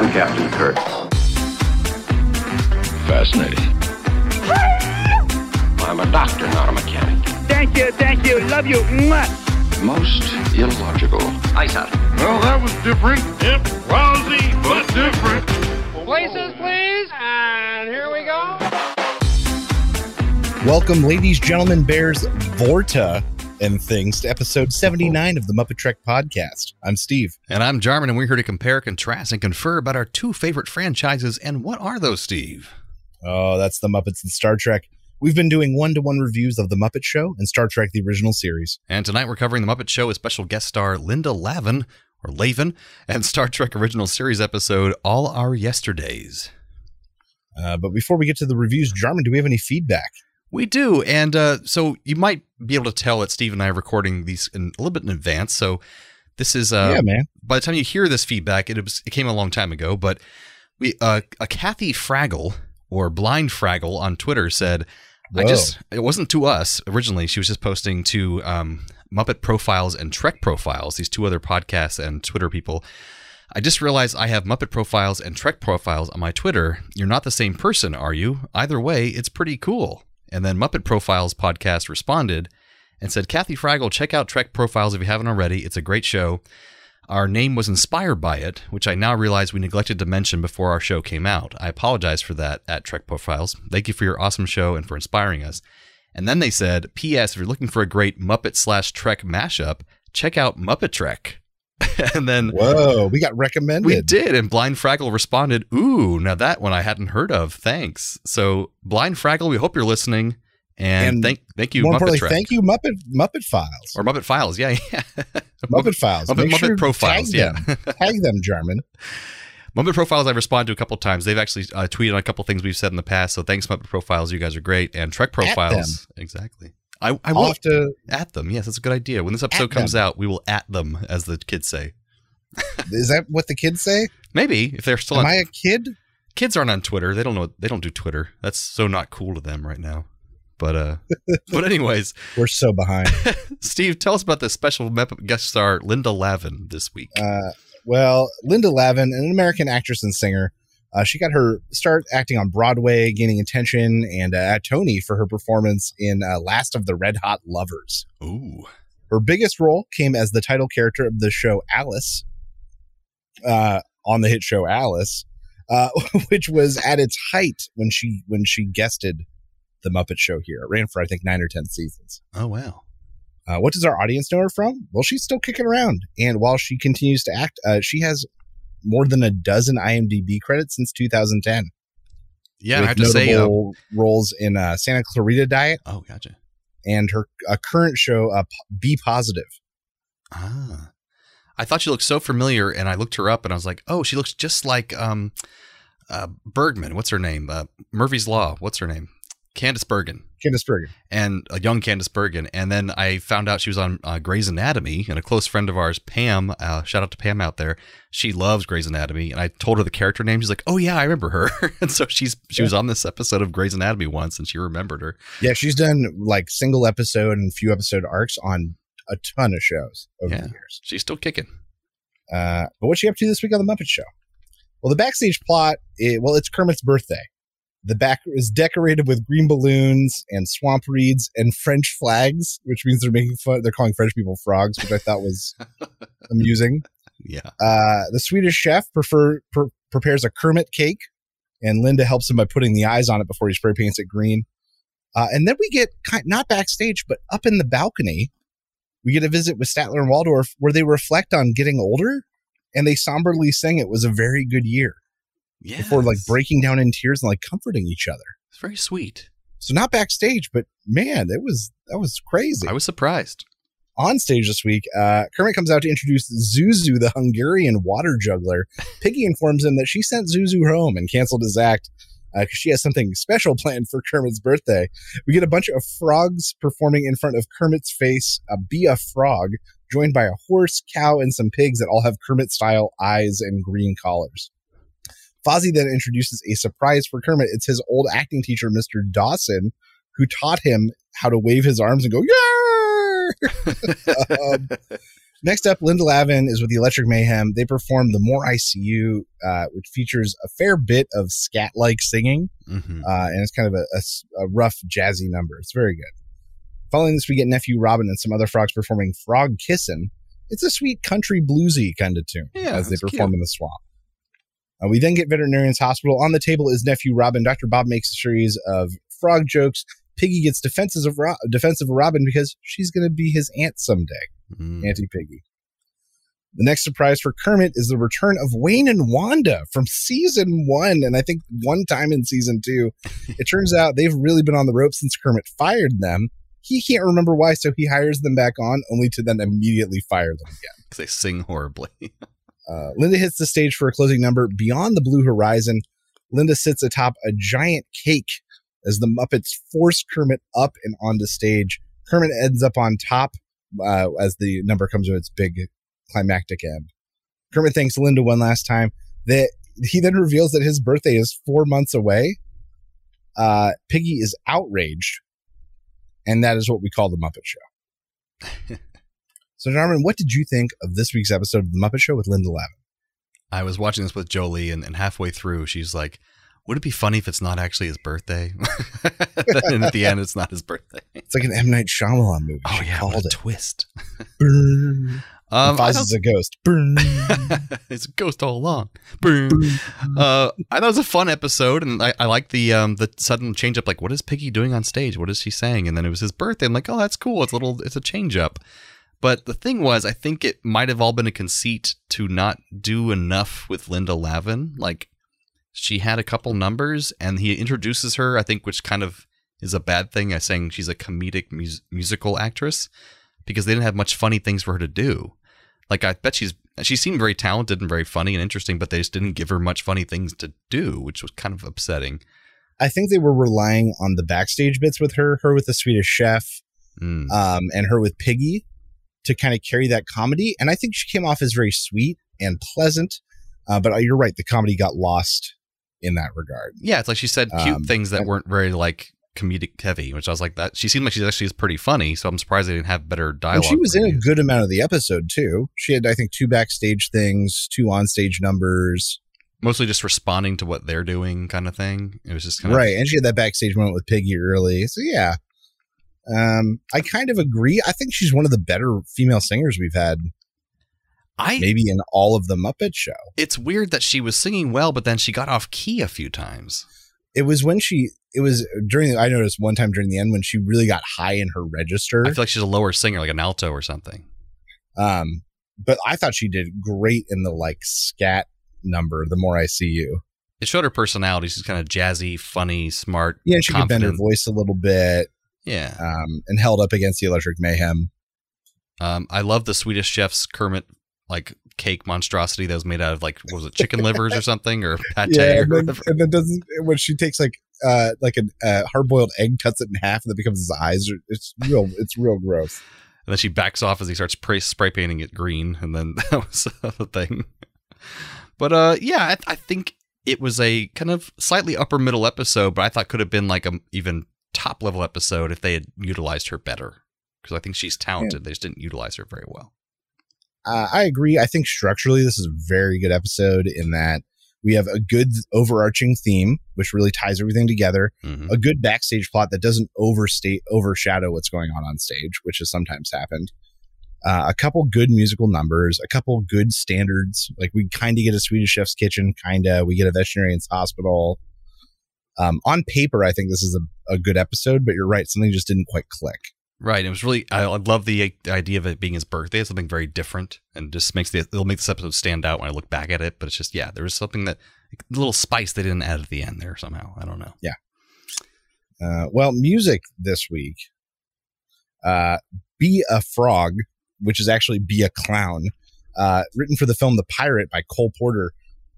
I'm Captain Kirk. Fascinating. I'm a doctor, not a mechanic. Thank you, thank you. Love you. Mwah. Most illogical. Aye, sir. Well, that was different. Yep, lousy, but different. Places, please. And here we go. Welcome, ladies, gentlemen, bears, Vorta, and things to episode 79 of the Muppet Trek podcast. I'm Steve. And I'm Jarman, and we're here to compare, contrast, and confer about our two favorite franchises. And what are those, Steve? Oh, that's the Muppets and Star Trek. We've been doing one to one reviews of The Muppet Show and Star Trek The Original Series. And tonight we're covering The Muppet Show with special guest star Linda Lavin, or Lavin, and Star Trek Original Series episode All Our Yesterdays. Uh, but before we get to the reviews, Jarman, do we have any feedback? We do. And uh, so you might be able to tell that Steve and I are recording these in, a little bit in advance. So this is, uh, yeah, man. by the time you hear this feedback, it, was, it came a long time ago, but we, uh, a Kathy Fraggle or Blind Fraggle on Twitter said, I just it wasn't to us originally. She was just posting to um, Muppet Profiles and Trek Profiles, these two other podcasts and Twitter people. I just realized I have Muppet Profiles and Trek Profiles on my Twitter. You're not the same person, are you? Either way, it's pretty cool. And then Muppet Profiles podcast responded and said, Kathy Fraggle, check out Trek Profiles if you haven't already. It's a great show. Our name was inspired by it, which I now realize we neglected to mention before our show came out. I apologize for that at Trek Profiles. Thank you for your awesome show and for inspiring us. And then they said, P.S. If you're looking for a great Muppet slash Trek mashup, check out Muppet Trek. and then Whoa, we got recommended. we did, and Blind Fraggle responded, "Ooh, now that one I hadn't heard of. Thanks." So, Blind Fraggle, we hope you're listening, and, And thank thank you, More Muppet importantly, Trek thank you, Muppet Muppet Files. or Muppet Files. Yeah, yeah. Muppet Files. Muppet, Muppet sure Profiles. Tag Yeah, them. tag them, Jarman. Muppet Profiles. I've responded to a couple times. They've actually uh, tweeted on a couple things we've said in the past. So thanks, Muppet Profiles. You guys are great. And Trek Profiles, exactly. I, I I'll have to. at them. Yes, that's a good idea. When this episode comes them. out, we will at them, as the kids say. Is that what the kids say? Maybe if they're still Am on, I a kid? kids aren't on Twitter. They don't know. They don't do Twitter. That's so not cool to them right now. But uh, but anyways, We're so behind. Steve, tell us about the special guest star Linda Lavin this week. Uh, well, Linda Lavin, an American actress and singer, uh, she got her start acting on Broadway, gaining attention and uh, a Tony for her performance in uh, Last of the Red Hot Lovers. Ooh, Her biggest role came as the title character of the show Alice, uh, on the hit show Alice, uh, which was at its height when she when she guested the Muppet Show here. It ran for I think nine or ten seasons. oh wow. Uh, what does our audience know her from? Well, she's still kicking around, and while she continues to act, uh, she has more than a dozen IMDb credits since 2010. Yeah, I have to say, uh, notable roles in uh, Santa Clarita Diet oh, gotcha. and her uh, current show, uh, Be Positive. Ah, I thought she looked so familiar, and I looked her up, and I was like, oh, she looks just like um, uh, Bergman. What's her name? Uh, Murphy's Law. What's her name? Candice Bergen. Candice Bergen. and a young Candice Bergen. And then I found out she was on uh, Grey's Anatomy, and a close friend of ours, Pam, uh, shout out to Pam out there. She loves Grey's Anatomy, and I told her the character name. She's like, "Oh yeah, I remember her." and so she's she was on this episode of Grey's Anatomy once, and she remembered her. Yeah, she's done like single episode and few episode arcs on a ton of shows over Yeah. the years. She's still kicking. Uh, but what's she up to this week on the Muppet Show? Well, the backstage plot, it, well, it's Kermit's birthday. The back is decorated with green balloons and swamp reeds and French flags, which means they're making fun. They're calling French people frogs, which I thought was amusing. Yeah. Uh, the Swedish chef prefer, pre- prepares a Kermit cake, and Linda helps him by putting the eyes on it before he spray paints it green. Uh, and then we get kind, not backstage, but up in the balcony, we get a visit with Statler and Waldorf where they reflect on getting older, and they somberly sing it was a very good year Yeah. before like breaking down in tears and like comforting each other. It's very sweet. So not backstage, but man, it was that was crazy. I was surprised. on stage this week, uh, Kermit comes out to introduce Zuzu, the Hungarian water juggler. Piggy informs him that she sent Zuzu home and canceled his act because she has something special planned for Kermit's birthday. We get a bunch of frogs performing in front of Kermit's face, uh, Be a Frog, joined by a horse, cow, and some pigs that all have Kermit style eyes and green collars. Fozzie then introduces a surprise for Kermit. It's his old acting teacher, Mr. Dawson, who taught him how to wave his arms and go, yeah! um, Next up, Linda Lavin is with the Electric Mayhem. They perform The More I See You, uh, which features a fair bit of scat like singing, hmm uh, and it's kind of a rough, jazzy number. It's very good. Following this, we get Nephew Robin and some other frogs performing Frog Kissin'. It's a sweet country bluesy kind of tune Yeah, as they perform cute. in the swamp. Uh, we then get Veterinarian's Hospital. On the table is Nephew Robin. Dr. Bob makes a series of frog jokes. Piggy gets defensive of, Ro- defensive of Robin because she's going to be his aunt someday. Mm. Auntie Piggy. The next surprise for Kermit is the return of Wayne and Wanda from season one, and I think one time in season two. it turns out they've really been on the rope since Kermit fired them. He can't remember why, so he hires them back on, only to then immediately fire them again. they sing horribly. Uh, Linda hits the stage for a closing number, Beyond the Blue Horizon. Linda sits atop a giant cake as the Muppets force Kermit up and onto stage. Kermit ends up on top uh, as the number comes to its big climactic end. Kermit thanks Linda one last time. That he then reveals that his birthday is four months away. Uh, Piggy is outraged, and that is what we call the Muppet Show. so, Jarman, what did you think of this week's episode of the Muppet Show with Linda Lavin? I was watching this with Jolie, and, and halfway through, she's like, "Would it be funny if it's not actually his birthday?" and at the end, it's not his birthday. It's like an M Night Shyamalan movie. Oh She yeah, called what a it. twist. Burn. Um, Foz is a ghost. Burn. it's a ghost all along. Boom. Uh, I thought it was a fun episode, and I, I like the um the sudden change up. Like, what is Piggy doing on stage? What is she saying? And then it was his birthday. I'm like, oh, that's cool. It's a little, it's a change up. But the thing was, I think it might have all been a conceit to not do enough with Linda Lavin. Like, she had a couple numbers, and he introduces her. I think, which kind of is a bad thing. I saying she's a comedic mus- musical actress because they didn't have much funny things for her to do. Like I bet she's she seemed very talented and very funny and interesting, but they just didn't give her much funny things to do, which was kind of upsetting. I think they were relying on the backstage bits with her, her with the Swedish chef, Mm. um, and her with Piggy to kind of carry that comedy. And I think she came off as very sweet and pleasant. Uh, but you're right, the comedy got lost in that regard. Yeah, it's like she said cute Um, things that weren't very like comedic heavy, which I was like that. She seemed like she's actually is pretty funny, so I'm surprised they didn't have better dialogue. And she was in to a good amount of the episode too. She had, I think, two backstage things, two onstage numbers. mostly just responding to what they're doing, kind of thing. It was just kind of right and she had that backstage moment with piggy early so yeah um i kind of agree i think she's one of the better female singers we've had I maybe in all of the muppet show it's weird that she was singing well, but then she got off key a few times. it was when she it was during i noticed one time during the end when she really got high in her register I feel like she's a lower singer, like an alto or something. um but i thought she did great in the like scat number the more i see you It showed her personality. She's kind of jazzy, funny, smart. yeah she could bend her voice a little bit Yeah. um and held up against the electric mayhem Um, I love the Swedish chef's Kermit like cake monstrosity that was made out of like what was it chicken livers or something or pate yeah, or and then, and then doesn't when she takes like uh like a uh, hard boiled egg, cuts it in half, and then becomes his eyes. It's real. It's real gross. And then she backs off as he starts spray, spray painting it green, and then that was the thing. But uh, yeah, I, I think it was a kind of slightly upper middle episode, but I thought could have been like a even top level episode if they had utilized her better. Because I think she's talented. They just didn't utilize her very well. Uh, I agree. I think structurally this is a very good episode in that we have a good overarching theme, which really ties everything together. hmm A good backstage plot that doesn't overstate overshadow what's going on on stage, which has sometimes happened. Uh, a couple good musical numbers, a couple good standards. Like we kind of get a Swedish Chef's Kitchen, kind of. We get a veterinarian's hospital. Um, on paper, I think this is a, a good episode, but you're right. Something just didn't quite click. Right. It was really. I, I love the idea of it being his birthday. It's something very different, and just makes the it'll make this episode stand out when I look back at it. But it's just yeah, there was something that a little spice they didn't add at the end there somehow. I don't know. Yeah. Uh, well, music this week. Uh, Be a Frog, which is actually Be a Clown, uh, written for the film The Pirate by Cole Porter.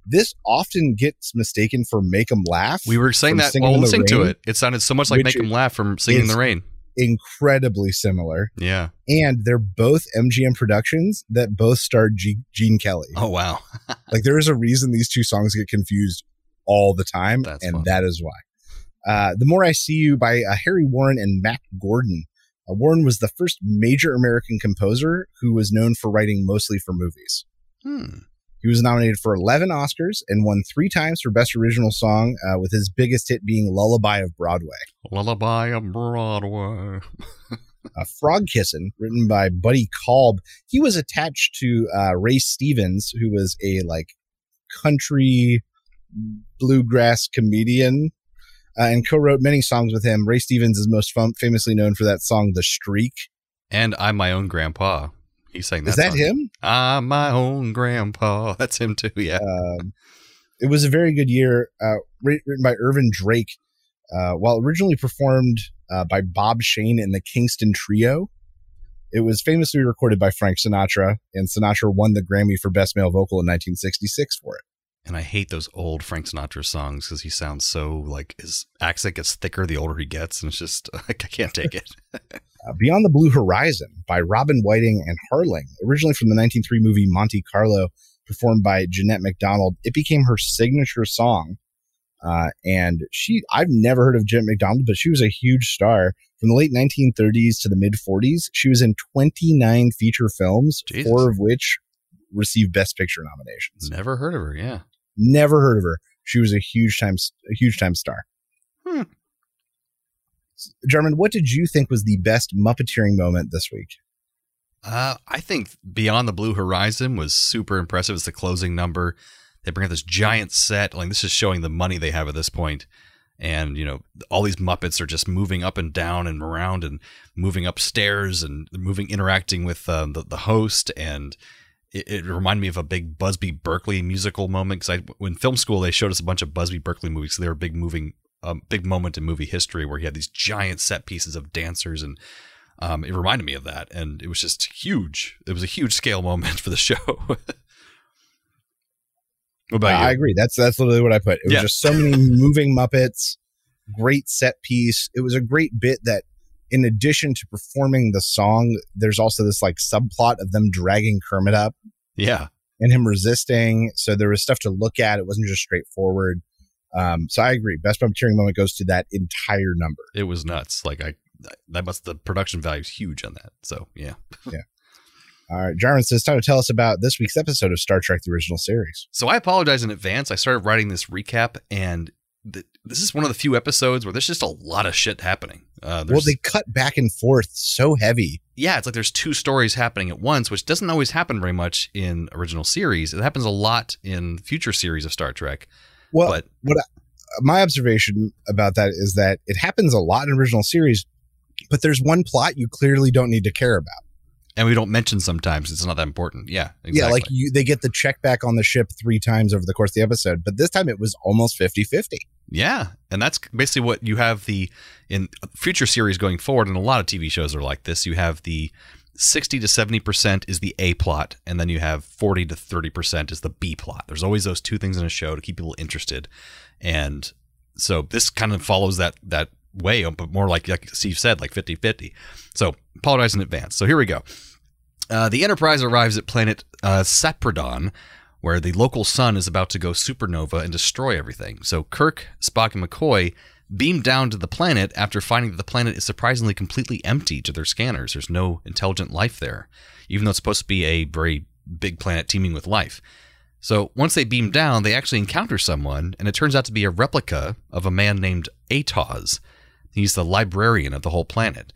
This often gets mistaken for Make 'em Laugh. We were saying that while listening to it. It sounded so much like Make 'em Laugh from Singing in the Rain. Incredibly similar. Yeah. And they're both MGM productions that both starred G- Gene Kelly. Oh wow. Like there is a reason these two songs get confused all the time, That's and that is why. Uh, the More I See You by uh, Harry Warren and Mack Gordon. Uh, Warren was the first major American composer who was known for writing mostly for movies. Hmm. He was nominated for 11 Oscars and won three times for Best Original Song, uh, with his biggest hit being Lullaby of Broadway. Lullaby of Broadway. uh, Frog Kissin', written by Buddy Kalb. He was attached to uh, Ray Stevens, who was a like country bluegrass comedian, uh, and co-wrote many songs with him. Ray Stevens is most fam- famously known for that song "The Streak." And I'm my own grandpa. He sang that. is that song. him? I'm my own grandpa. That's him too. Yeah. Um, it was a very good year, uh, written by Ervin Drake. Uh, while originally performed uh, by Bob Shane in the Kingston Trio, it was famously recorded by Frank Sinatra, and Sinatra won the Grammy for Best Male Vocal in 1966 for it. And I hate those old Frank Sinatra songs because he sounds so like his accent gets thicker the older he gets, and it's just like I can't take it. Uh, Beyond the Blue Horizon by Robin Whiting and Harling, originally from the 1903 movie Monte Carlo, performed by Jeanette MacDonald. It became her signature song. Uh, and she, I've never heard of Jeanette MacDonald, but she was a huge star from the late 1930s to the mid 40s. She was in 29 feature films, Jesus. four of which received Best Picture nominations. Never heard of her. Yeah. Never heard of her. She was a huge time, a huge time star. Jarman, what did you think was the best Muppeteering moment this week? Uh, I think Beyond the Blue Horizon was super impressive. It's the closing number. They bring out this giant set. Like this is showing the money they have at this point. And you know, all these Muppets are just moving up and down and around and moving upstairs and moving, interacting with um, the the host. And it, it reminded me of a big Busby Berkeley musical moment because I, when film school, they showed us a bunch of Busby Berkeley movies. So they were big moving, um, big moment in movie history where he had these giant set pieces of dancers and um, it reminded me of that, and it was just huge. It was a huge scale moment for the show. what about I you? agree. That's that's literally what I put. It was Yeah. just so many moving Muppets, great set piece. It was a great bit that, in addition to performing the song, there's also this like subplot of them dragging Kermit up Yeah, and him resisting. So there was stuff to look at. It wasn't just straightforward. Um, so I agree. Best puppeteering moment goes to that entire number. it was nuts. Like I, that must the production value is huge on that. So yeah. Yeah. All right, Jarman says, time to tell us about this week's episode of Star Trek: The Original Series. So I apologize in advance. I started writing this recap, and th- this is one of the few episodes where there's just a lot of shit happening. Uh, Well, they cut back and forth so heavy. yeah, it's like there's two stories happening at once, which doesn't always happen very much in original series. It happens a lot in future series of Star Trek. Well, but what I, my observation about that is that it happens a lot in original series, but there's one plot you clearly don't need to care about. and we don't mention sometimes it's not that important. Yeah, exactly. Yeah, like you, they get the check back on the ship three times over the course of the episode, but this time it was almost 50 50. Yeah, and that's basically what you have the in future series going forward, and a lot of TV shows are like this. You have the sixty to seventy percent is the A plot, and then you have forty to thirty percent is the B plot. There's always those two things in a show to keep people interested, and so this kind of follows that that way, but more like like Steve said, like 50-50. So apologize in advance. So here we go. Uh, the Enterprise arrives at planet uh, where the local sun is about to go supernova and destroy everything. So Kirk, Spock, and McCoy beam down to the planet after finding that the planet is surprisingly completely empty to their scanners. There's no intelligent life there, even though it's supposed to be a very big planet teeming with life. So once they beam down, they actually encounter someone, and it turns out to be a replica of a man named Atoz. He's the librarian of the whole planet.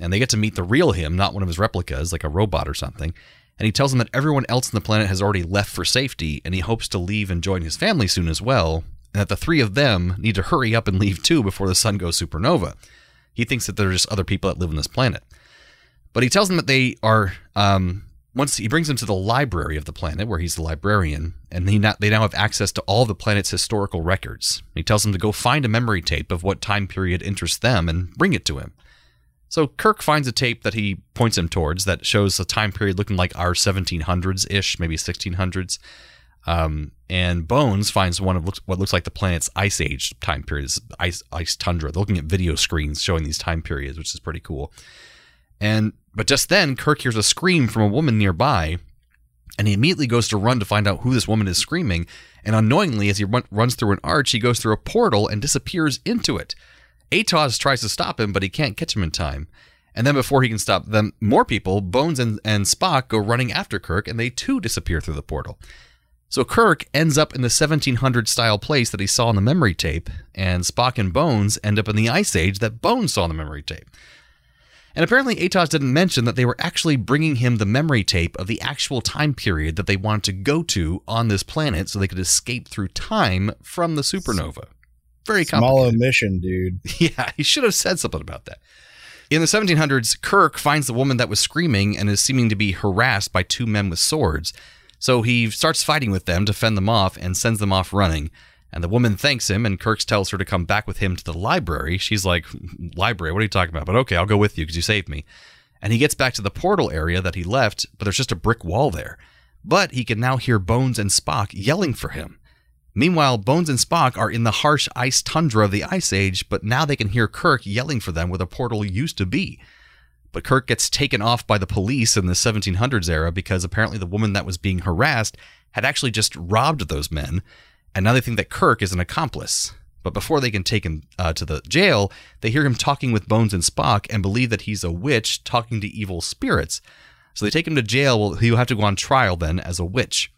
And they get to meet the real him, not one of his replicas, like a robot or something. And he tells them that everyone else on the planet has already left for safety, and he hopes to leave and join his family soon as well, and that the three of them need to hurry up and leave too before the sun goes supernova. He thinks that there are just other people that live on this planet. But he tells them that they are. Um, once he brings them to the library of the planet, where he's the librarian, and he not, they now have access to all the planet's historical records. He tells them to go find a memory tape of what time period interests them and bring it to him. So Kirk finds a tape that he points him towards that shows a time period looking like our 1700s ish, maybe 1600s. Um, and Bones finds one of what looks like the planet's ice age time periods, ice ice tundra. They're looking at video screens showing these time periods, which is pretty cool. And but just then, Kirk hears a scream from a woman nearby, and he immediately goes to run to find out who this woman is screaming. And unknowingly, as he run, runs through an arch, he goes through a portal and disappears into it. Atoz tries to stop him, but he can't catch him in time. And then before he can stop them, more people, Bones and, and Spock, go running after Kirk, and they too disappear through the portal. So Kirk ends up in the 1700 style place that he saw on the memory tape, and Spock and Bones end up in the Ice Age that Bones saw on the memory tape. And apparently, Atoz didn't mention that they were actually bringing him the memory tape of the actual time period that they wanted to go to on this planet so they could escape through time from the supernova. Very Small omission, dude. Yeah, he should have said something about that. In the 1700s, Kirk finds the woman that was screaming and is seeming to be harassed by two men with swords. So he starts fighting with them to fend them off and sends them off running. And the woman thanks him, and Kirk tells her to come back with him to the library. She's like, Library, what are you talking about? But okay, I'll go with you because you saved me. And he gets back to the portal area that he left, but there's just a brick wall there. But he can now hear Bones and Spock yelling for him. Meanwhile, Bones and Spock are in the harsh ice tundra of the Ice Age, but now they can hear Kirk yelling for them where the portal used to be. But Kirk gets taken off by the police in the 1700s era because apparently the woman that was being harassed had actually just robbed those men, and now they think that Kirk is an accomplice. But before they can take him uh, to the jail, they hear him talking with Bones and Spock and believe that he's a witch talking to evil spirits. So they take him to jail. Well, he'll have to go on trial then as a witch.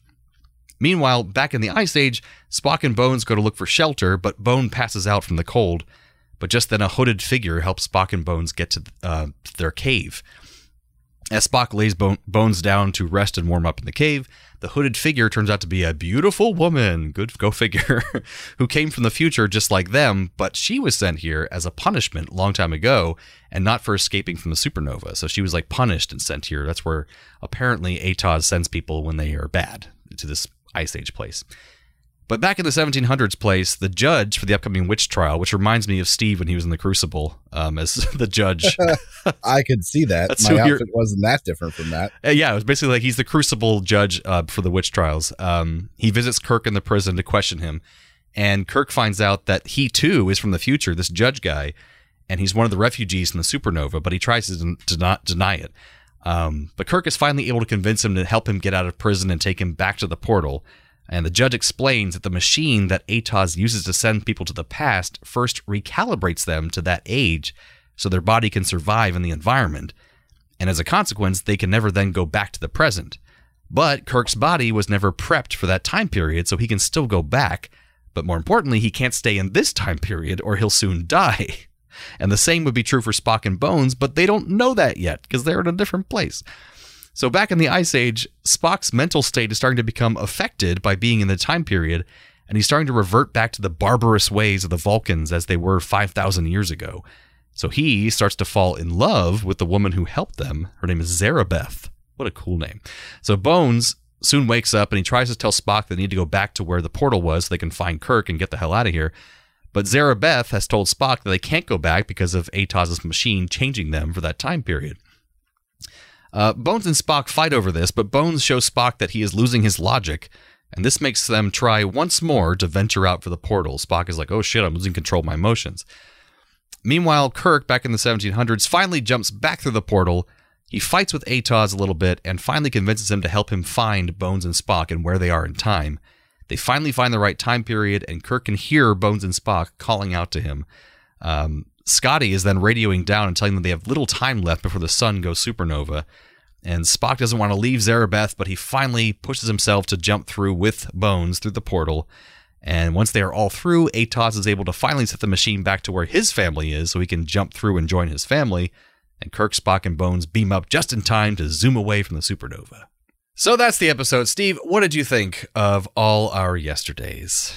Meanwhile, back in the Ice Age, Spock and Bones go to look for shelter, but Bone passes out from the cold. But just then, a hooded figure helps Spock and Bones get to uh, their cave. As Spock lays Bone- Bones down to rest and warm up in the cave, the hooded figure turns out to be a beautiful woman, good go figure, who came from the future just like them, but she was sent here as a punishment long time ago and not for escaping from the supernova. So she was like punished and sent here. That's where apparently Atoz sends people when they are bad to this Ice Age place. But back in the 1700s place, the judge for the upcoming witch trial, which reminds me of Steve when he was in the Crucible um, as the judge. I could see that. That's My outfit wasn't that different from that. Uh, yeah, it was basically like he's the Crucible judge uh, for the witch trials. Um, he visits Kirk in the prison to question him, and Kirk finds out that he too is from the future. This judge guy, and he's one of the refugees from the supernova, but he tries to, to not deny it. Um, but Kirk is finally able to convince him to help him get out of prison and take him back to the portal. And the judge explains that the machine that Atoz uses to send people to the past first recalibrates them to that age so their body can survive in the environment. And as a consequence, they can never then go back to the present. But Kirk's body was never prepped for that time period, so he can still go back. But more importantly, he can't stay in this time period or he'll soon die. And the same would be true for Spock and Bones, but they don't know that yet because they're in a different place. So back in the Ice Age, Spock's mental state is starting to become affected by being in the time period, and he's starting to revert back to the barbarous ways of the Vulcans as they were 5,000 years ago. So he starts to fall in love with the woman who helped them. Her name is Zarabeth. What a cool name. So Bones soon wakes up and he tries to tell Spock they need to go back to where the portal was so they can find Kirk and get the hell out of here. But Zarabeth has told Spock that they can't go back because of Atoz' machine changing them for that time period. Uh, Bones and Spock fight over this, but Bones shows Spock that he is losing his logic, and this makes them try once more to venture out for the portal. Spock is like, oh shit, I'm losing control of my emotions. Meanwhile, Kirk, back in the 1700s, finally jumps back through the portal. He fights with Atoz a little bit and finally convinces him to help him find Bones and Spock and where they are in time. They finally find the right time period, and Kirk can hear Bones and Spock calling out to him. Um, Scotty is then radioing down and telling them they have little time left before the sun goes supernova. And Spock doesn't want to leave Zarabeth, but he finally pushes himself to jump through with Bones through the portal. And once they are all through, Atoz is able to finally set the machine back to where his family is so he can jump through and join his family. And Kirk, Spock, and Bones beam up just in time to zoom away from the supernova. So that's the episode. Steve, what did you think of all our yesterdays?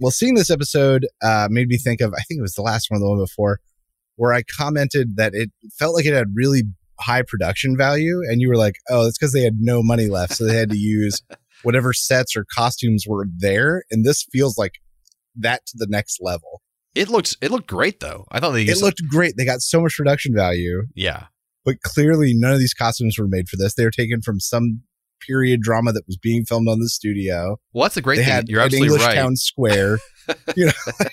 Well, seeing this episode uh, made me think of, I think it was the last one, the one before, where I commented that it felt like it had really high production value. And you were like, oh, it's because they had no money left. So they had to use whatever sets or costumes were there. And this feels like that to the next level. It looked it looked great though. I thought they It looked great. They got so much production value, yeah. but clearly none of these costumes were made for this. They were taken from some period drama that was being filmed on the studio. Well, that's a great they thing. had You're absolutely English right. Town Square. you know,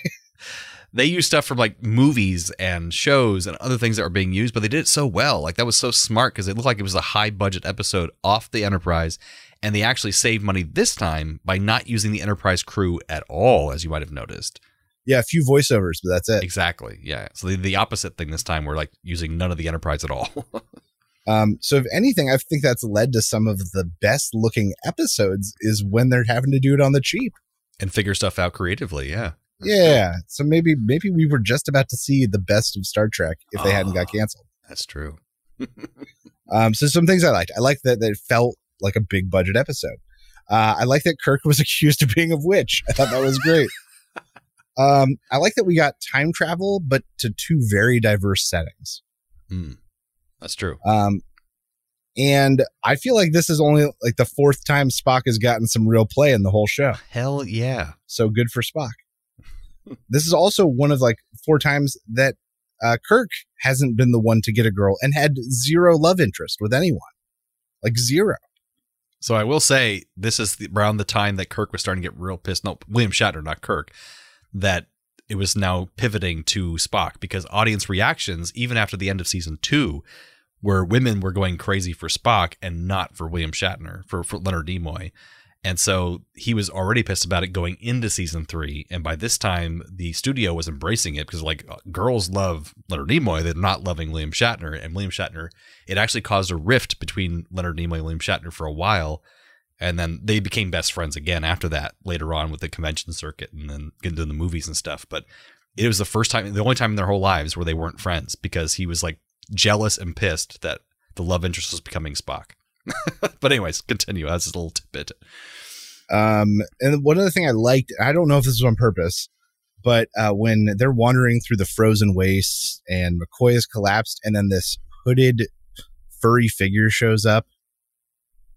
they used stuff from like movies and shows and other things that were being used, but they did it so well. Like that was so smart because it looked like it was a high budget episode off the Enterprise, and they actually saved money this time by not using the Enterprise crew at all, as you might have noticed. Yeah, a few voiceovers, but that's it. Exactly. Yeah. So the, the opposite thing this time, we're like using none of the Enterprise at all. Um, so if anything, I think that's led to some of the best looking episodes is when they're having to do it on the cheap. and figure stuff out creatively. Yeah. Yeah. So maybe maybe we were just about to see the best of Star Trek if they hadn't got Oh. canceled. That's true. Um, so some things I liked. I liked that, that it felt like a big budget episode. Uh, I like that Kirk was accused of being a witch. I thought that was great. um, I like that we got time travel, but to two very diverse settings. Hmm. That's true. Um, and I feel like this is only like the fourth time Spock has gotten some real play in the whole show. Hell yeah. So good for Spock. this is also one of like four times that uh, Kirk hasn't been the one to get a girl and had zero love interest with anyone, like zero. So I will say this is the, around the time that Kirk was starting to get real pissed. No, William Shatner, not Kirk. That it was now pivoting to Spock because audience reactions, even after the end of season two, where women were going crazy for Spock and not for William Shatner, for, for Leonard Nimoy. And so he was already pissed about it going into season three. And by this time, the studio was embracing it because, like, uh, girls love Leonard Nimoy. They're not loving William Shatner. And William Shatner, it actually caused a rift between Leonard Nimoy and William Shatner for a while. And then they became best friends again after that later on with the convention circuit and then getting into the movies and stuff. But it was the first time, the only time in their whole lives where they weren't friends because he was like jealous and pissed that the love interest was becoming Spock. but anyways, continue. That's just a little tidbit. Um, and one other thing I liked, I don't know if this was on purpose, but uh, when they're wandering through the frozen wastes and McCoy has collapsed, and then this hooded furry figure shows up,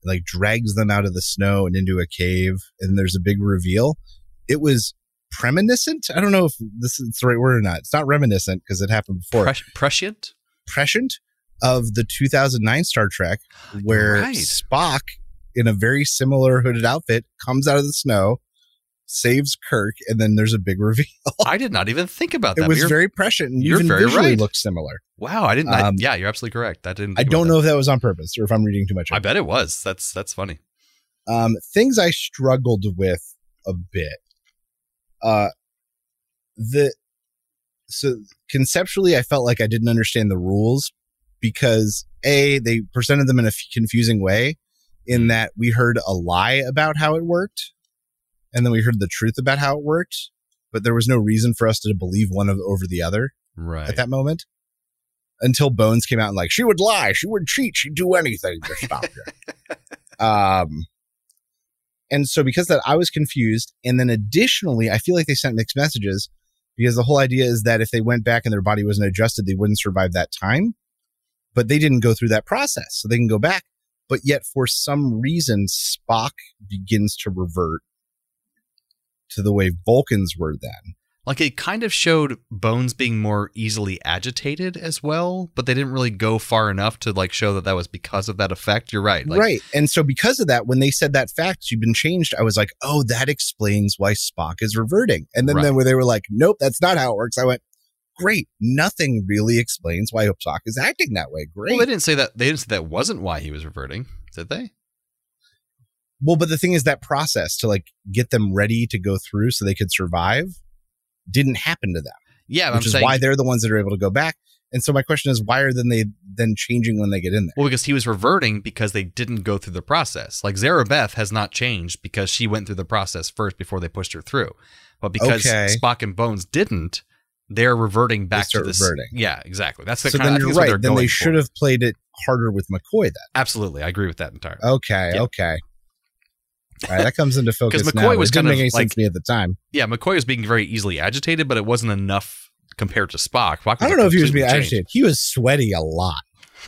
like drags them out of the snow and into a cave, and there's a big reveal. It was premonition. I don't know if this is the right word or not. It's not reminiscent because it happened before. Pres- prescient? Prescient of the 2009 Star Trek, where Right. Spock, in a very similar hooded outfit, comes out of the snow, saves Kirk, and then there's a big reveal. I did not even think about that. it was You're- very prescient and you're even very visually right. looked similar. wow. I didn't. I, Um, yeah, you're absolutely correct. That didn't. I don't know if that was on purpose or if I'm reading too much. I bet it was. That's that's funny. Um, things I struggled with a bit. Uh, the so conceptually, I felt like I didn't understand the rules because a they presented them in a f- confusing way in that we heard a lie about how it worked and then we heard the truth about how it worked but there was no reason for us to believe one of over the other Right. at that moment until bones came out and like she would lie. She would cheat. She'd do anything to stop you. Um and so because that i was confused and then additionally i feel like they sent mixed messages because the whole idea is that if they went back and their body wasn't adjusted they wouldn't survive that time. But they didn't go through that process so they can go back. But yet for some reason spock begins to revert to the way vulcans were then Like it kind of showed Bones being more easily agitated as well, but they didn't really go far enough to like show that that was because of that effect. You're right. Like, right. And so because of that, when they said that fact, you've been changed, I was like, oh, that explains why Spock is reverting. And then, Right. then where they were like, nope, that's not how it works, I went, great. Nothing really explains why Spock is acting that way. Great. Well, they didn't say that. They didn't say that wasn't why he was reverting, did they? well, but the thing is that process to like get them ready to go through so they could survive didn't happen to them, Yeah, which I'm is saying. why they're the ones that are able to go back. And so my question is, why are then they then changing when they get in there? well, because he was reverting because they didn't go through the process. Like Zarabeth has not changed because she went through the process first before they pushed her through. But because Okay. Spock and Bones didn't, they're reverting back to this. reverting. Yeah, exactly. That's the so kind then of, you're right. Then they should for. have played it harder with McCoy then. Absolutely, I agree with that entirely. Okay, Yeah. okay. All right, that comes into focus because McCoy now. was kind of like- sense to me at the time. Yeah, McCoy was being very easily agitated, but it wasn't enough compared to Spock. Spock I don't know if he was being changed. agitated. He was sweaty a lot.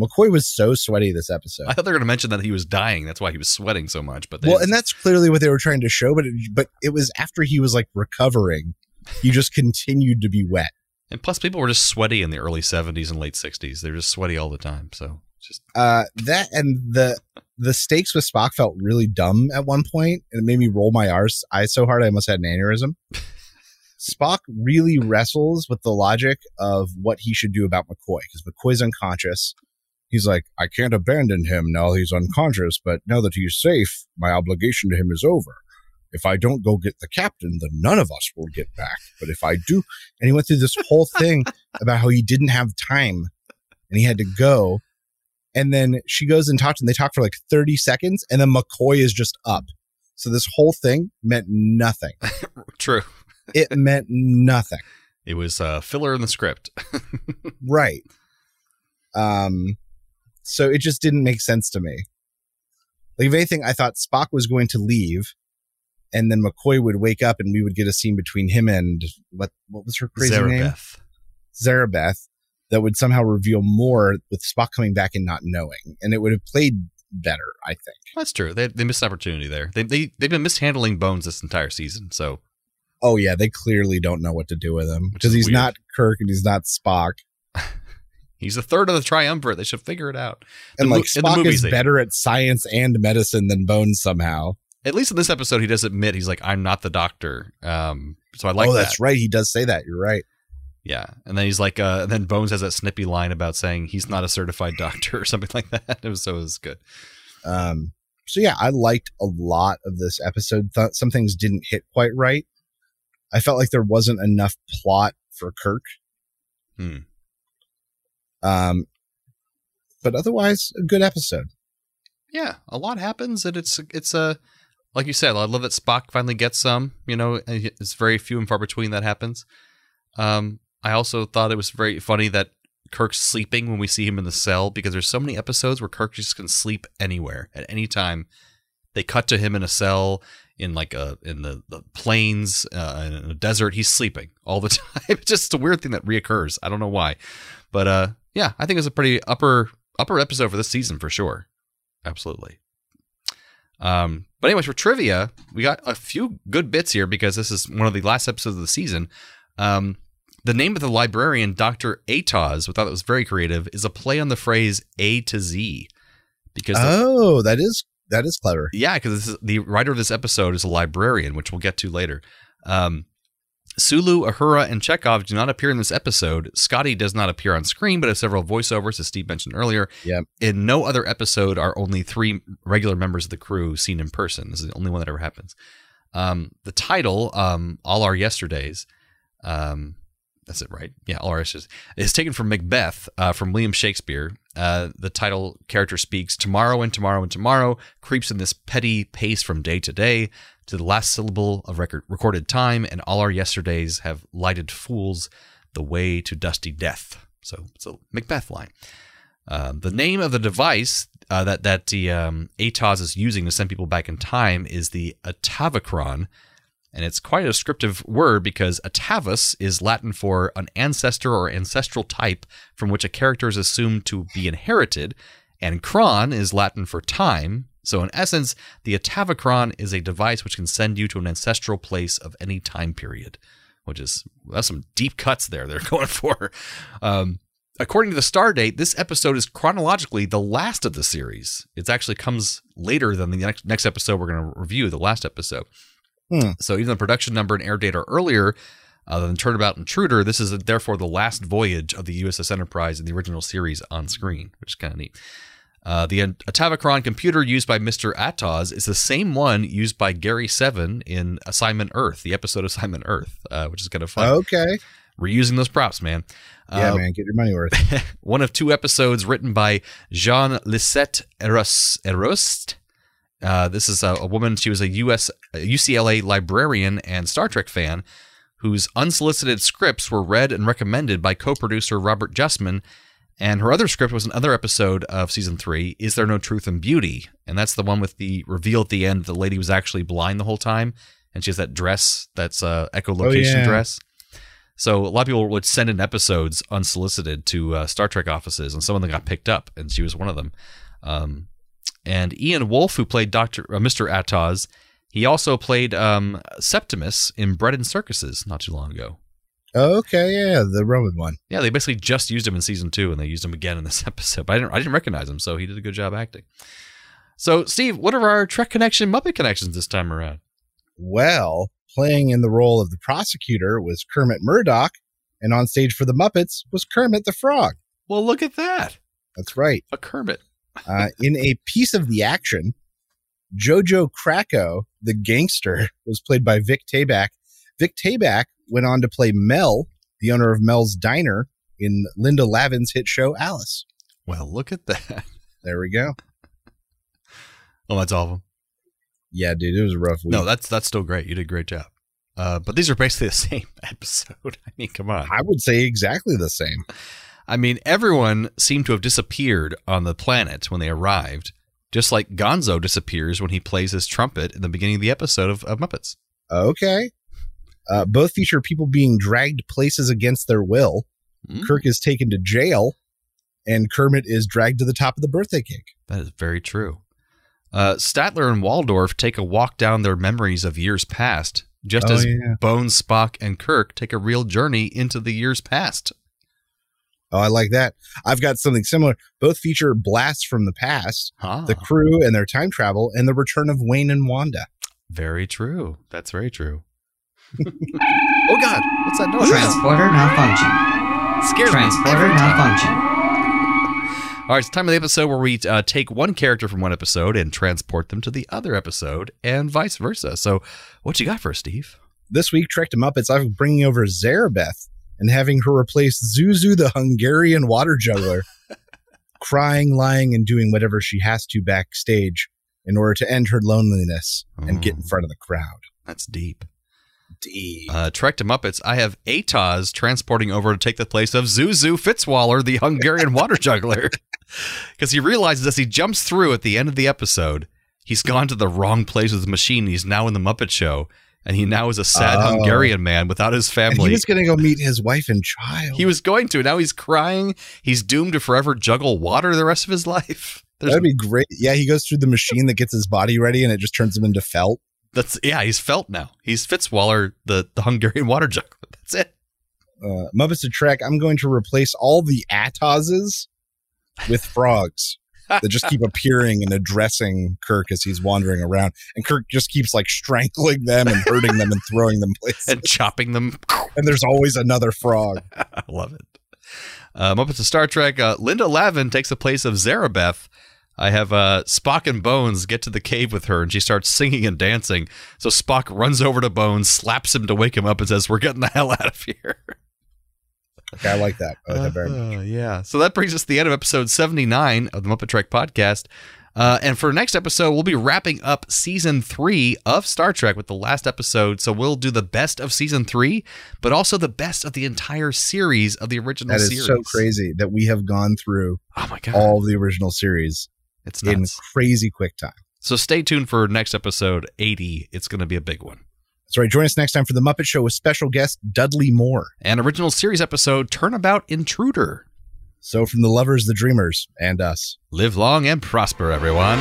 McCoy was so sweaty this episode. I thought they were going to mention that he was dying. That's why he was sweating so much. But they Well, and that's clearly what they were trying to show, but it, but it was after he was like recovering. He just continued to be wet. and plus, people were just sweaty in the early '70s and late '60s. They're just sweaty all the time. So just Uh, that and the the stakes with Spock felt really dumb at one point, and it made me roll my arse eyes so hard I almost had an aneurysm. Spock really wrestles with the logic of what he should do about McCoy because McCoy's unconscious. He's like, I can't abandon him now he's unconscious, but now that he's safe, my obligation to him is over. if I don't go get the captain, then none of us will get back. But if I do, and he went through this whole thing about how he didn't have time and he had to go. And then she goes and talks, and they talk for like 30 seconds, and then McCoy is just up. So this whole thing meant nothing. True. It meant nothing. It was uh, filler in the script. Right. Um, so it just didn't make sense to me. Like, if anything, I thought Spock was going to leave, and then McCoy would wake up, and we would get a scene between him and what what was her crazy name? Zarabeth. That would somehow reveal more with Spock coming back and not knowing, and it would have played better, I think. That's true. They, they missed opportunity there. They, they, they've been mishandling Bones this entire season. So Oh yeah, they clearly don't know what to do with him because he's weird. not Kirk and he's not Spock, he's a third of the triumvirate. They should figure it out. The and like Spock movies is better at science and medicine than Bones somehow. At least in this episode, he does admit he's like, I'm not the doctor. Um, so I like oh, that. that's right. He does say that. You're right. Yeah. And then he's like, uh, then Bones has that snippy line about saying he's not a certified doctor or something like that. It was so it was good. Um, so yeah, I liked a lot of this episode. Some things didn't hit quite right. I felt like there wasn't enough plot for Kirk. Hmm. Um, but otherwise, a good episode. Yeah, a lot happens, and it's it's a like you said. I love that Spock finally gets some. You know, it's very few and far between that happens. Um, I also thought it was very funny that Kirk's sleeping when we see him in the cell because there's so many episodes where Kirk just can sleep anywhere at any time. They cut to him in a cell in like a in the, the plains uh, in a desert. He's sleeping all the time. It's just a weird thing that reoccurs. I don't know why, but uh, yeah, I think it's a pretty upper upper episode for this season for sure. Absolutely. Um, but anyways, for trivia, we got a few good bits here because this is one of the last episodes of the season. Um, the name of the librarian, Dr. Atoz, we thought it was very creative, is a play on the phrase A to Z. Because the- Oh, that is that is clever. yeah, because the writer of this episode is a librarian, which we'll get to later. Um, Sulu, Uhura, and Chekov do not appear in this episode. Scotty does not appear on screen, but has several voiceovers, as Steve mentioned earlier. Yep. In no other episode are only three regular members of the crew seen in person. This is the only one that ever happens. Um, the title, um, All Our Yesterdays, um, that's it, right? Yeah, All Yesterdays, is taken from Macbeth uh, from William Shakespeare. Uh, the title character speaks tomorrow and tomorrow and tomorrow, creeps in this petty pace from day to day to the last syllable of record, recorded time, and all our yesterdays have lighted fools the way to dusty death. So it's a Macbeth line. Um, the name of the device uh, that that the um, Atoz is using to send people back in time is the Atavachron, and it's quite a descriptive word because Atavus is Latin for an ancestor or ancestral type from which a character is assumed to be inherited, and chron is Latin for time. So in essence, the Atavachron is a device which can send you to an ancestral place of any time period, which is that's some deep cuts there they're going for. Um, according to the star date, this episode is chronologically the last of the series. It actually comes later than the next next episode we're going to review, the last episode. Hmm. So even the production number and air date are earlier uh, than Turnabout Intruder. This is therefore the last voyage of the USS Enterprise in the original series on screen, which is kind of neat. Uh, the Atavachron computer used by Mr. Atoz is the same one used by Gary Seven in Assignment Earth, the episode of Assignment Earth, uh, which is kind of fun. Okay. Reusing those props, man. Yeah, Uh, man, get your money worth. one of two episodes written by Jean Lisette Eros- Erost. Uh, this is a, a woman. She was a US a UCLA librarian and Star Trek fan, whose unsolicited scripts were read and recommended by co-producer Robert Justman. And her other script was another episode of season three. Is there no truth in beauty? And that's the one with the reveal at the end. The lady was actually blind the whole time, and she has that dress that's uh, echolocation yeah. dress. So a lot of people would send in episodes unsolicited to uh, Star Trek offices, and some of them got picked up, and she was one of them. Um, and Ian Wolfe, who played Doctor uh, Mr. Atoz, he also played um, Septimus in Bread and Circuses not too long ago. Okay, yeah, the Roman one. Yeah, they basically just used him in season two, and they used him again in this episode. But I didn't, I didn't recognize him, so he did a good job acting. So, Steve, what are our Trek connection Muppet connections this time around? Well, playing in the role of the prosecutor was Kermit Murdock, and on stage for the Muppets was Kermit the Frog. Well, look at that, That's right. a Kermit. Uh, in a piece of the action, Jojo Krako, the gangster, was played by Vic Tayback. Vic Tayback went on to play Mel, the owner of Mel's Diner, in Linda Lavin's hit show Alice. Well, look at that. There we go. Oh, that's all of them. Yeah, dude, it was a rough week. No, that's that's still great. You did a great job. Uh, but these are basically the same episode. I mean, come on. I would say exactly the same. I mean, everyone seemed to have disappeared on the planet when they arrived, just like Gonzo disappears when he plays his trumpet in the beginning of the episode of, of Muppets. Okay. Uh, both feature people being dragged places against their will. Mm, Kirk is taken to jail, and Kermit is dragged to the top of the birthday cake. that is very true. Uh, Statler and Waldorf take a walk down their memories of years past, just Oh, as yeah. Bones, Spock, and Kirk take a real journey into the years past. Oh, I like that. I've got something similar. Both feature blasts from the past, Huh. the crew and their time travel, and the return of Wayne and Wanda. Very true. That's very true. oh God! What's that noise? Transporter malfunction. Scares Transporter every malfunction. All right, it's time of the episode where we uh, take one character from one episode and transport them to the other episode, and vice versa. So, what you got for us, Steve? This week, Trek to Muppets, I'm bringing over Zarabeth and having her replace Zuzu, the Hungarian water juggler, crying, lying, and doing whatever she has to backstage in order to end her loneliness and get in Oh. front of the crowd. That's deep. D. Uh, Trek to Muppets. I have Atoz transporting over to take the place of Zuzu Fitzwaller, the Hungarian water juggler, because he realizes as he jumps through at the end of the episode, he's gone to the wrong place with the machine. He's now in the Muppet Show, and he now is a sad Oh. Hungarian man without his And family. he was going to go meet his wife and child. He was going to. Now he's crying. He's doomed to forever juggle water the rest of his life. There's, That'd be great. Yeah, he goes through the machine that gets his body ready and it just turns him into felt. that's yeah. He's felt now. He's Fitzwaller, the the Hungarian water juggler. That's it. Uh, Muppets to Trek, I'm going to replace all the Atozes with frogs that just keep appearing and addressing Kirk as he's wandering around. And Kirk just keeps like strangling them and hurting them and throwing them places. And chopping them. And there's always another frog. I love it. Um, up at the Star Trek, uh, Linda Lavin takes the place of Zarabeth. I have uh, Spock and Bones get to the cave with her, and she starts singing and dancing. So Spock runs over to Bones, slaps him to wake him up, and says, "We're getting the hell out of here." Okay, I like that. I like that very much. Uh, yeah. So that brings us to the end of episode 79 of the Muppet Trek podcast. Uh, and for next episode, we'll be wrapping up season three of Star Trek with the last episode. So we'll do the best of season three, but also the best of the entire series of the original series. That is series. so crazy that we have gone through Oh my god, all of the original series it's in crazy quick time. So stay tuned for next episode 80. It's going to be a big one. That's right. Join us next time for the Muppet Show with special guest Dudley Moore. An original series episode, Turnabout Intruder. So from the lovers, the dreamers, and us. Live long and prosper, everyone.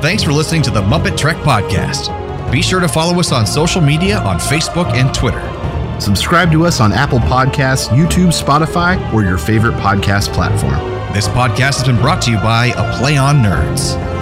Thanks for listening to the Muppet Trek Podcast. Be sure to follow us on social media on Facebook and Twitter. Subscribe to us on Apple Podcasts, YouTube, Spotify, or your favorite podcast platform. This podcast has been brought to you by A Play on Nerds.